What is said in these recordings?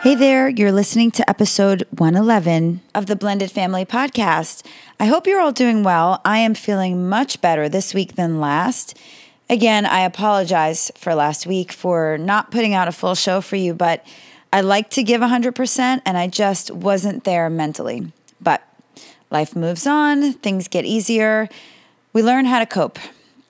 Hey there, you're listening to episode 111 of the Blended Family Podcast. I hope you're all doing well. I am feeling much better this week than last. Again, I apologize for last week for not putting out a full show for you, but I like to give 100% and I just wasn't there mentally. But life moves on, things get easier. We learn how to cope.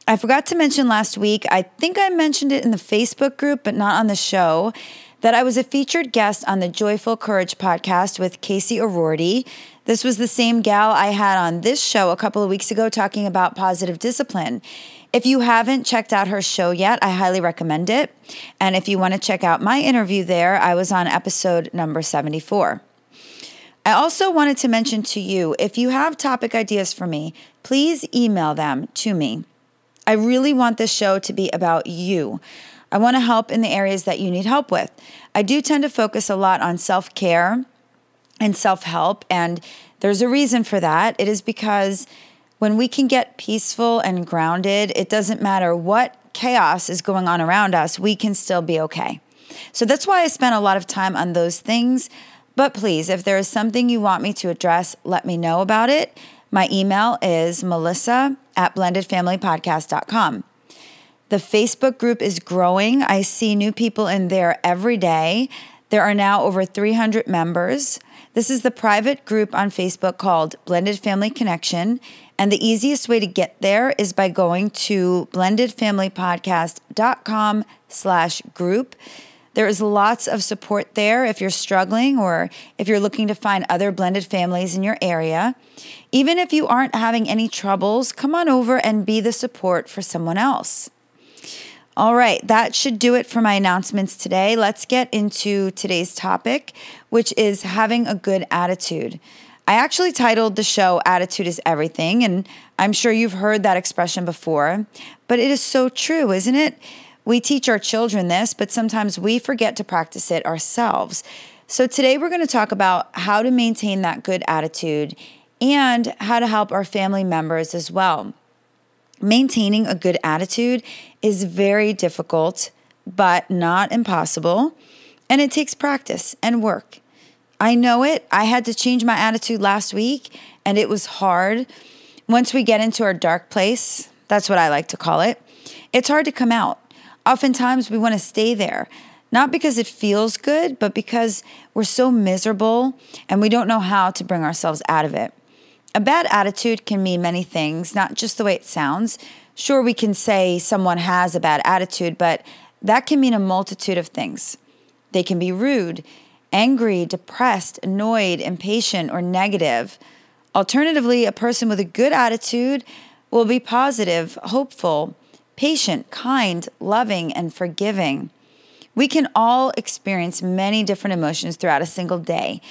I forgot to mention last week, I think I mentioned it in the Facebook group, but not on the show, that I was a featured guest on the Joyful Courage podcast with Casey O'Roarty. This was the same gal I had on this show a couple of weeks ago talking about positive discipline. If you haven't checked out her show yet, I highly recommend it. And if you want to check out my interview there, I was on episode number 74. I also wanted to mention to you if you have topic ideas for me, please email them to me. I really want this show to be about you. I want to help in the areas that you need help with. I do tend to focus a lot on self care and self help, and there's a reason for that. It is because when we can get peaceful and grounded, it doesn't matter what chaos is going on around us, we can still be okay. So that's why I spent a lot of time on those things. But please, if there is something you want me to address, let me know about it. My email is melissa at blendedfamilypodcast.com. The Facebook group is growing. I see new people in there every day. There are now over 300 members. This is the private group on Facebook called Blended Family Connection. And the easiest way to get there is by going to blendedfamilypodcast.com slash group. There is lots of support there if you're struggling or if you're looking to find other blended families in your area. Even if you aren't having any troubles, come on over and be the support for someone else. All right, that should do it for my announcements today. Let's get into today's topic, which is having a good attitude. I actually titled the show Attitude is Everything, and I'm sure you've heard that expression before, but it is so true, isn't it? We teach our children this, but sometimes we forget to practice it ourselves. So today we're going to talk about how to maintain that good attitude and how to help our family members as well. Maintaining a good attitude is very difficult, but not impossible, and it takes practice and work. I know it. I had to change my attitude last week, and it was hard. Once we get into our dark place, that's what I like to call it, it's hard to come out. Oftentimes, we want to stay there, not because it feels good, but because we're so miserable and we don't know how to bring ourselves out of it. A bad attitude can mean many things, not just the way it sounds. Sure, we can say someone has a bad attitude, but that can mean a multitude of things. They can be rude, angry, depressed, annoyed, impatient, or negative. Alternatively, a person with a good attitude will be positive, hopeful, patient, kind, loving, and forgiving. We can all experience many different emotions throughout a single day.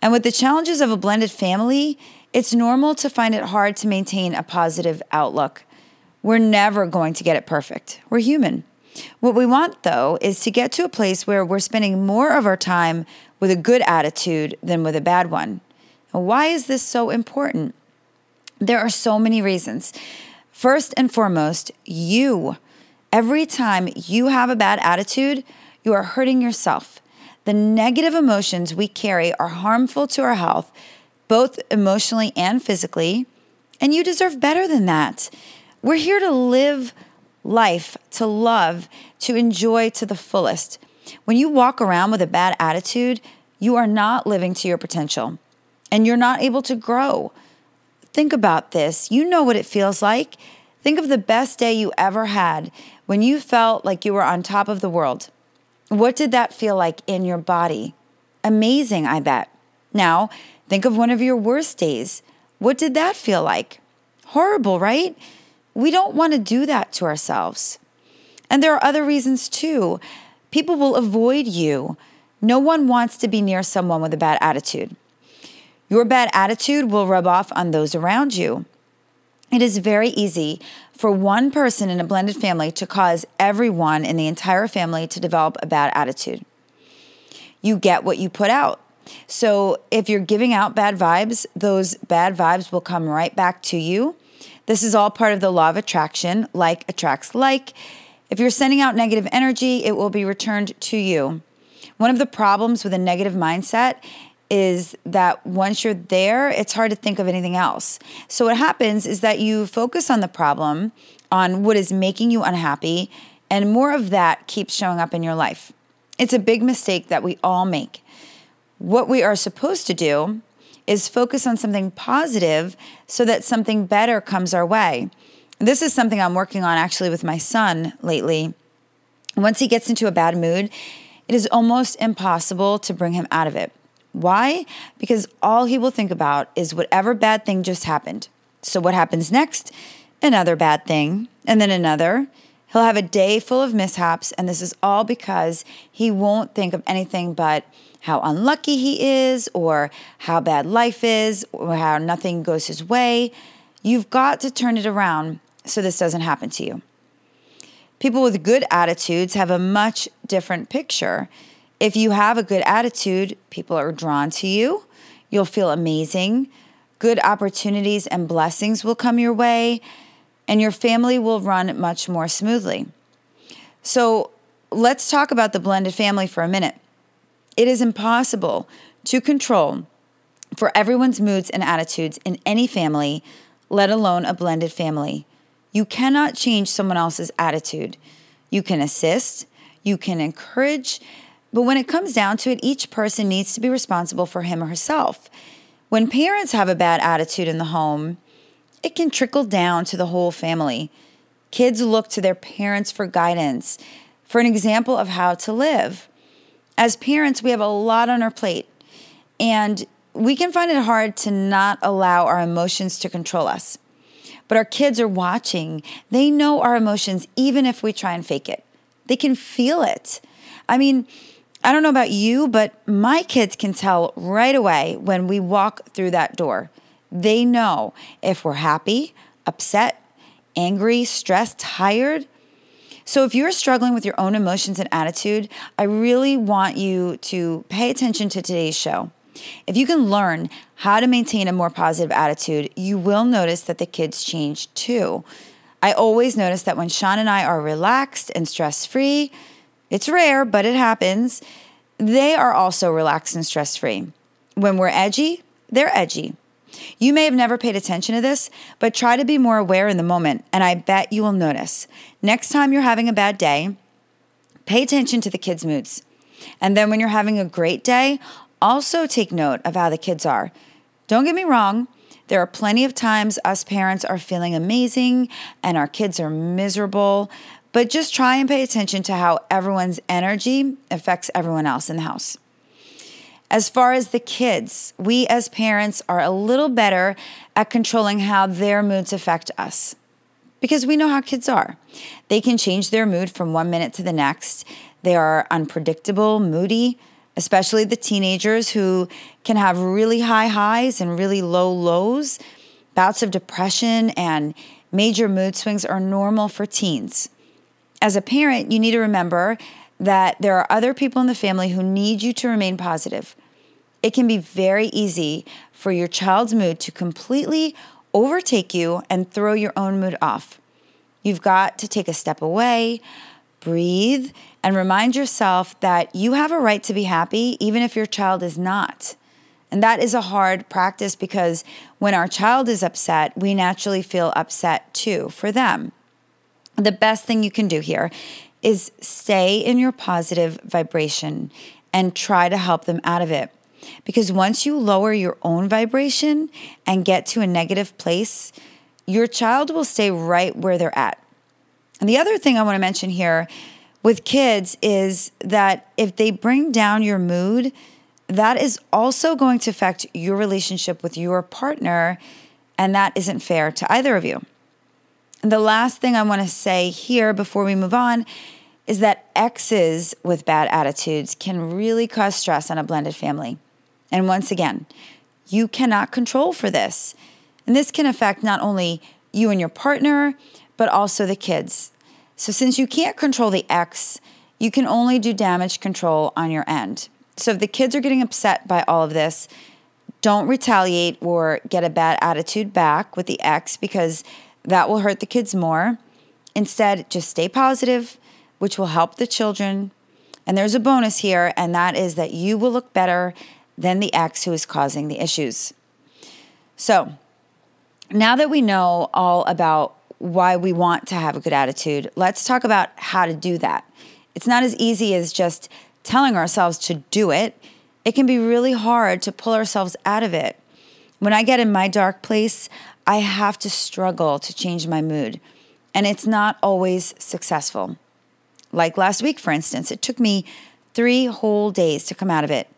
And with the challenges of a blended family, it's normal to find it hard to maintain a positive outlook. We're never going to get it perfect. We're human. What we want, though, is to get to a place where we're spending more of our time with a good attitude than with a bad one. why is this so important? There are so many reasons. First and foremost, you. Every time you have a bad attitude, you are hurting yourself. The negative emotions we carry are harmful to our health both emotionally and physically. And you deserve better than that. We're here to live life, to love, to enjoy to the fullest. When you walk around with a bad attitude, you are not living to your potential and you're not able to grow. Think about this. You know what it feels like. Think of the best day you ever had when you felt like you were on top of the world. What did that feel like in your body? Amazing, I bet. Now, Think of one of your worst days. What did that feel like? Horrible, right? We don't want to do that to ourselves. And there are other reasons too. People will avoid you. No one wants to be near someone with a bad attitude. Your bad attitude will rub off on those around you. It is very easy for one person in a blended family to cause everyone in the entire family to develop a bad attitude. You get what you put out. So if you're giving out bad vibes, those bad vibes will come right back to you. This is all part of the law of attraction. Like attracts like. If you're sending out negative energy, it will be returned to you. One of the problems with a negative mindset is that once you're there, it's hard to think of anything else. So, what happens is that you focus on the problem, on what is making you unhappy, and more of that keeps showing up in your life. It's a big mistake that we all make. What we are supposed to do is focus on something positive so that something better comes our way. This is something I'm working on actually with my son lately. Once he gets into a bad mood, it is almost impossible to bring him out of it. Why? Because all he will think about is whatever bad thing just happened. So, what happens next? Another bad thing, and then another. He'll have a day full of mishaps, and this is all because he won't think of anything but how unlucky he is, or how bad life is, or how nothing goes his way. You've got to turn it around so this doesn't happen to you. People with good attitudes have a much different picture. If you have a good attitude, people are drawn to you. You'll feel amazing. Good opportunities and blessings will come your way, and your family will run much more smoothly. So, let's talk about the blended family for a minute. It is impossible to control for everyone's moods and attitudes in any family, let alone a blended family. You cannot change someone else's attitude. You can assist, you can encourage, but when it comes down to it, each person needs to be responsible for him or herself. When parents have a bad attitude in the home, it can trickle down to the whole family. Kids look to their parents for guidance, for an example of how to live. As parents, we have a lot on our plate, and we can find it hard to not allow our emotions to control us. But our kids are watching. They know our emotions, even if we try and fake it. They can feel it. I mean, I don't know about you, but my kids can tell right away when we walk through that door. They know if we're happy, upset, angry, stressed, tired. So, if you're struggling with your own emotions and attitude, I really want you to pay attention to today's show. If you can learn how to maintain a more positive attitude, you will notice that the kids change too. I always notice that when Sean and I are relaxed and stress free, it's rare, but it happens, they are also relaxed and stress free. When we're edgy, they're edgy. You may have never paid attention to this, but try to be more aware in the moment, and I bet you will notice. Next time you're having a bad day, pay attention to the kids' moods. And then when you're having a great day, also, take note of how the kids are. Don't get me wrong, there are plenty of times us parents are feeling amazing and our kids are miserable, but just try and pay attention to how everyone's energy affects everyone else in the house. As far as the kids, we as parents are a little better at controlling how their moods affect us because we know how kids are. They can change their mood from one minute to the next. They are unpredictable, moody, especially the teenagers who can have really high highs and really low lows. Bouts of depression and major mood swings are normal for teens. As a parent, you need to remember that there are other people in the family who need you to remain positive. It can be very easy for your child's mood to completely overtake you and throw your own mood off. You've got to take a step away, breathe, and remind yourself that you have a right to be happy even if your child is not. And that is a hard practice because when our child is upset, we naturally feel upset too for them. The best thing you can do here is stay in your positive vibration and try to help them out of it. Because once you lower your own vibration and get to a negative place, your child will stay right where they're at. And the other thing I want to mention here with kids is that if they bring down your mood, that is also going to affect your relationship with your partner, and that isn't fair to either of you. And the last thing I want to say here before we move on is that exes with bad attitudes can really cause stress on a blended family. And once again, you cannot control for this. And this can affect not only you and your partner, but also the kids. So, since you can't control the ex, you can only do damage control on your end. So, if the kids are getting upset by all of this, don't retaliate or get a bad attitude back with the ex because that will hurt the kids more. Instead, just stay positive, which will help the children. And there's a bonus here, and that is that you will look better than the ex who is causing the issues. So, now that we know all about why we want to have a good attitude, let's talk about how to do that. It's not as easy as just telling ourselves to do it. It can be really hard to pull ourselves out of it. When I get in my dark place, I have to struggle to change my mood, and it's not always successful. Like last week, for instance, it took me three whole days to come out of it.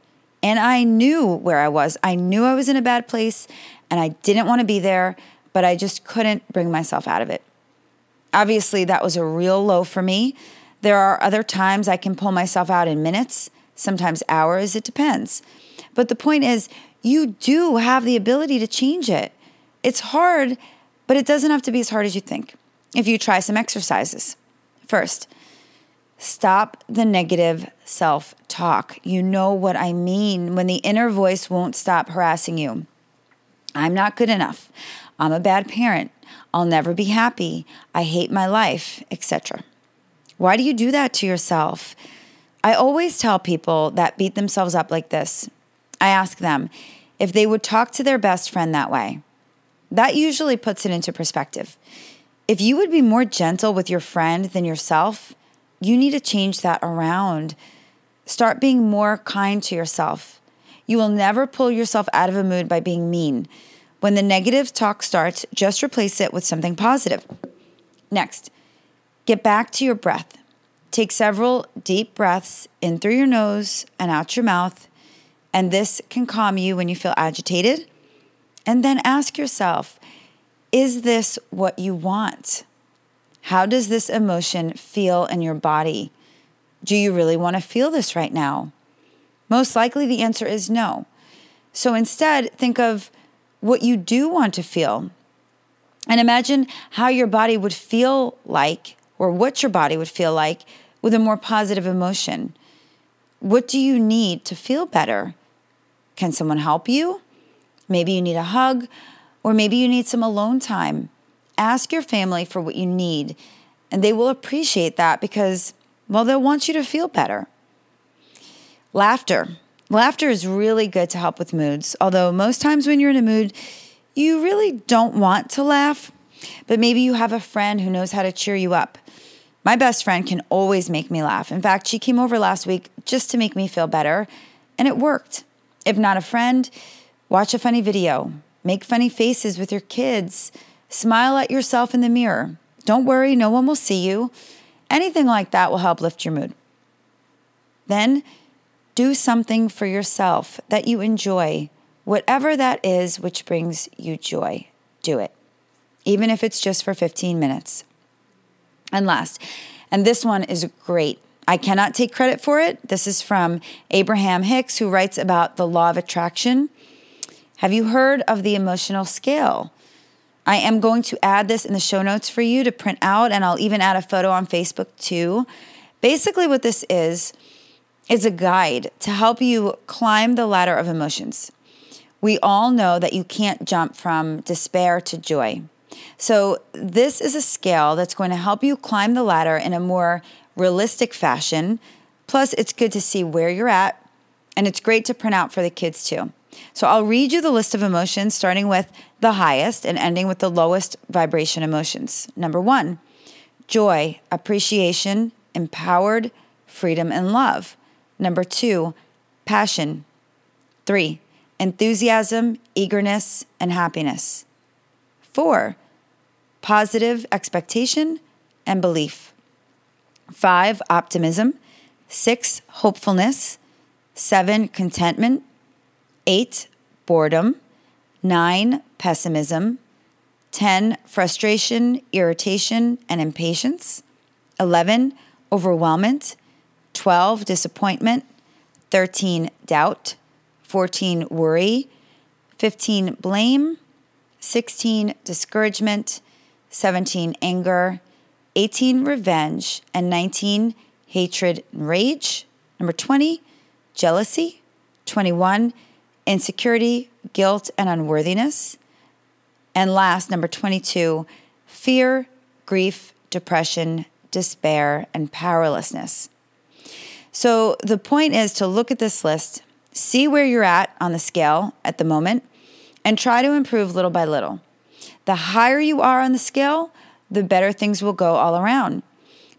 And I knew where I was. I knew I was in a bad place and I didn't want to be there, but I just couldn't bring myself out of it. Obviously, that was a real low for me. There are other times I can pull myself out in minutes, sometimes hours, it depends. But the point is, you do have the ability to change it. It's hard, but it doesn't have to be as hard as you think. If you try some exercises. First, stop the negative self talk. You know what I mean when the inner voice won't stop harassing you. I'm not good enough. I'm a bad parent. I'll never be happy. I hate my life, etc. Why do you do that to yourself? I always tell people that beat themselves up like this. I ask them if they would talk to their best friend that way. That usually puts it into perspective. If you would be more gentle with your friend than yourself, you need to change that around. Start being more kind to yourself. You will never pull yourself out of a mood by being mean. When the negative talk starts, just replace it with something positive. Next, get back to your breath. Take several deep breaths in through your nose and out your mouth, and this can calm you when you feel agitated. And then ask yourself, is this what you want? How does this emotion feel in your body? Do you really want to feel this right now? Most likely the answer is no. So instead, think of what you do want to feel. And imagine how your body would feel like, or what your body would feel like, with a more positive emotion. What do you need to feel better? Can someone help you? Maybe you need a hug, or maybe you need some alone time. Ask your family for what you need, and they will appreciate that because, well, they'll want you to feel better. Laughter. Laughter is really good to help with moods, although most times when you're in a mood, you really don't want to laugh, but maybe you have a friend who knows how to cheer you up. My best friend can always make me laugh. In fact, she came over last week just to make me feel better, and it worked. If not a friend, watch a funny video, make funny faces with your kids, smile at yourself in the mirror. Don't worry, no one will see you. Anything like that will help lift your mood. Then do something for yourself that you enjoy, whatever that is which brings you joy. Do it, even if it's just for 15 minutes. And last, and this one is great. I cannot take credit for it. This is from Abraham Hicks, who writes about the law of attraction. Have you heard of the emotional scale? I am going to add this in the show notes for you to print out, and I'll even add a photo on Facebook too. Basically, what this is, is a guide to help you climb the ladder of emotions. We all know that you can't jump from despair to joy. So, this is a scale that's going to help you climb the ladder in a more realistic fashion. Plus, it's good to see where you're at, and it's great to print out for the kids too. So, I'll read you the list of emotions, starting with the highest and ending with the lowest vibration emotions. Number one, joy, appreciation, empowered, freedom, and love. Number two, passion. Three, enthusiasm, eagerness, and happiness. Four, positive expectation and belief. Five, optimism. Six, hopefulness. Seven, contentment. Eight, boredom. Nine, pessimism. 10, frustration, irritation, and impatience. 11, overwhelmment. 12, disappointment. 13, doubt. 14, worry. 15, blame. 16, discouragement. 17, anger. 18, revenge. And 19, hatred and rage. Number 20, jealousy. 21, insecurity, guilt, and unworthiness. And last, number 22, fear, grief, depression, despair, and powerlessness. So the point is to look at this list, see where you're at on the scale at the moment, and try to improve little by little. The higher you are on the scale, the better things will go all around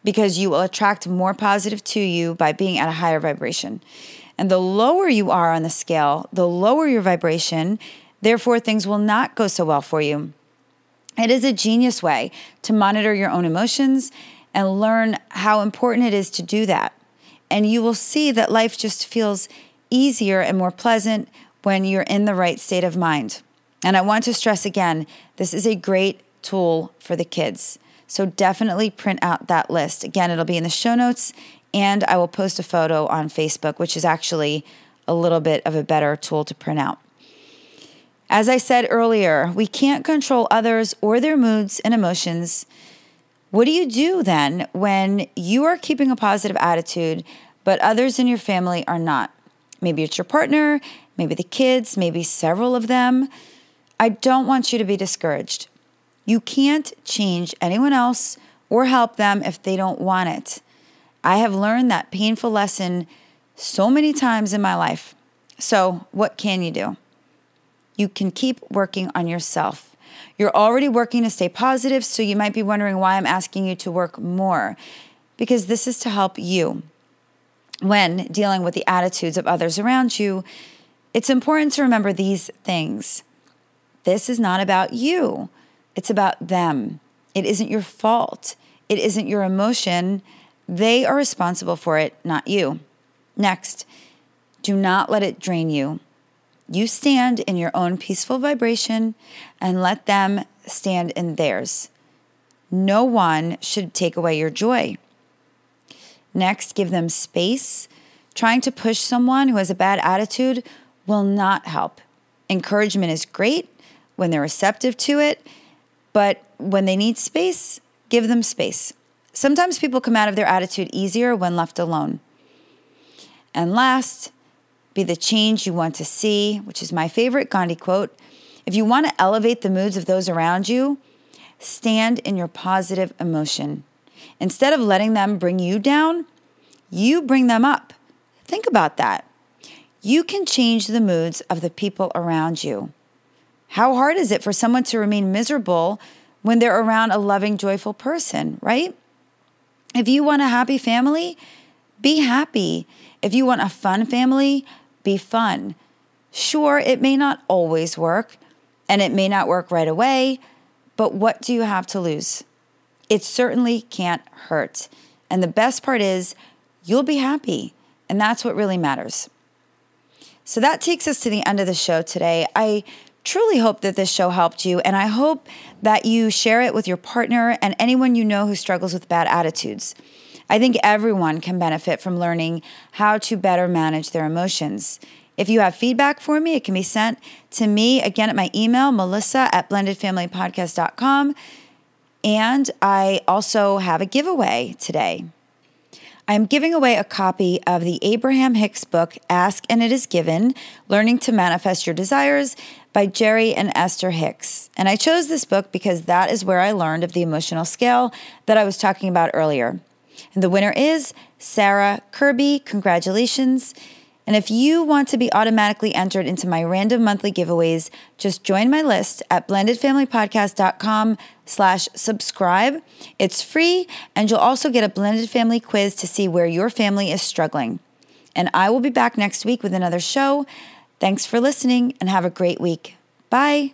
because you will attract more positive to you by being at a higher vibration. And the lower you are on the scale, the lower your vibration, therefore, things will not go so well for you. It is a genius way to monitor your own emotions and learn how important it is to do that. And you will see that life just feels easier and more pleasant when you're in the right state of mind. And I want to stress again this is a great tool for the kids. So definitely print out that list. Again, it'll be in the show notes, and I will post a photo on Facebook, which is actually a little bit of a better tool to print out. As I said earlier, we can't control others or their moods and emotions. What do you do then when you are keeping a positive attitude, but others in your family are not? Maybe it's your partner, maybe the kids, maybe several of them. I don't want you to be discouraged. You can't change anyone else or help them if they don't want it. I have learned that painful lesson so many times in my life. So, what can you do? You can keep working on yourself. You're already working to stay positive, so you might be wondering why I'm asking you to work more. Because this is to help you. When dealing with the attitudes of others around you, it's important to remember these things. This is not about you, it's about them. It isn't your fault, it isn't your emotion. They are responsible for it, not you. Next, do not let it drain you. You stand in your own peaceful vibration and let them stand in theirs. No one should take away your joy. Next, give them space. Trying to push someone who has a bad attitude will not help. Encouragement is great when they're receptive to it, but when they need space, give them space. Sometimes people come out of their attitude easier when left alone. And last, be the change you want to see, which is my favorite Gandhi quote. If you want to elevate the moods of those around you, stand in your positive emotion. Instead of letting them bring you down, you bring them up. Think about that. You can change the moods of the people around you. How hard is it for someone to remain miserable when they're around a loving, joyful person, right? If you want a happy family, be happy. If you want a fun family, be fun. Sure, it may not always work and it may not work right away, but what do you have to lose? It certainly can't hurt. And the best part is, you'll be happy. And that's what really matters. So that takes us to the end of the show today. I truly hope that this show helped you, and I hope that you share it with your partner and anyone you know who struggles with bad attitudes. I think everyone can benefit from learning how to better manage their emotions. If you have feedback for me, it can be sent to me again at my email, melissa at blendedfamilypodcast.com. And I also have a giveaway today. I'm giving away a copy of the Abraham Hicks book, Ask and It Is Given Learning to Manifest Your Desires by Jerry and Esther Hicks. And I chose this book because that is where I learned of the emotional scale that I was talking about earlier. And the winner is Sarah Kirby. Congratulations. And if you want to be automatically entered into my random monthly giveaways, just join my list at blendedfamilypodcast.com slash subscribe. It's free, and you'll also get a blended family quiz to see where your family is struggling. And I will be back next week with another show. Thanks for listening and have a great week. Bye.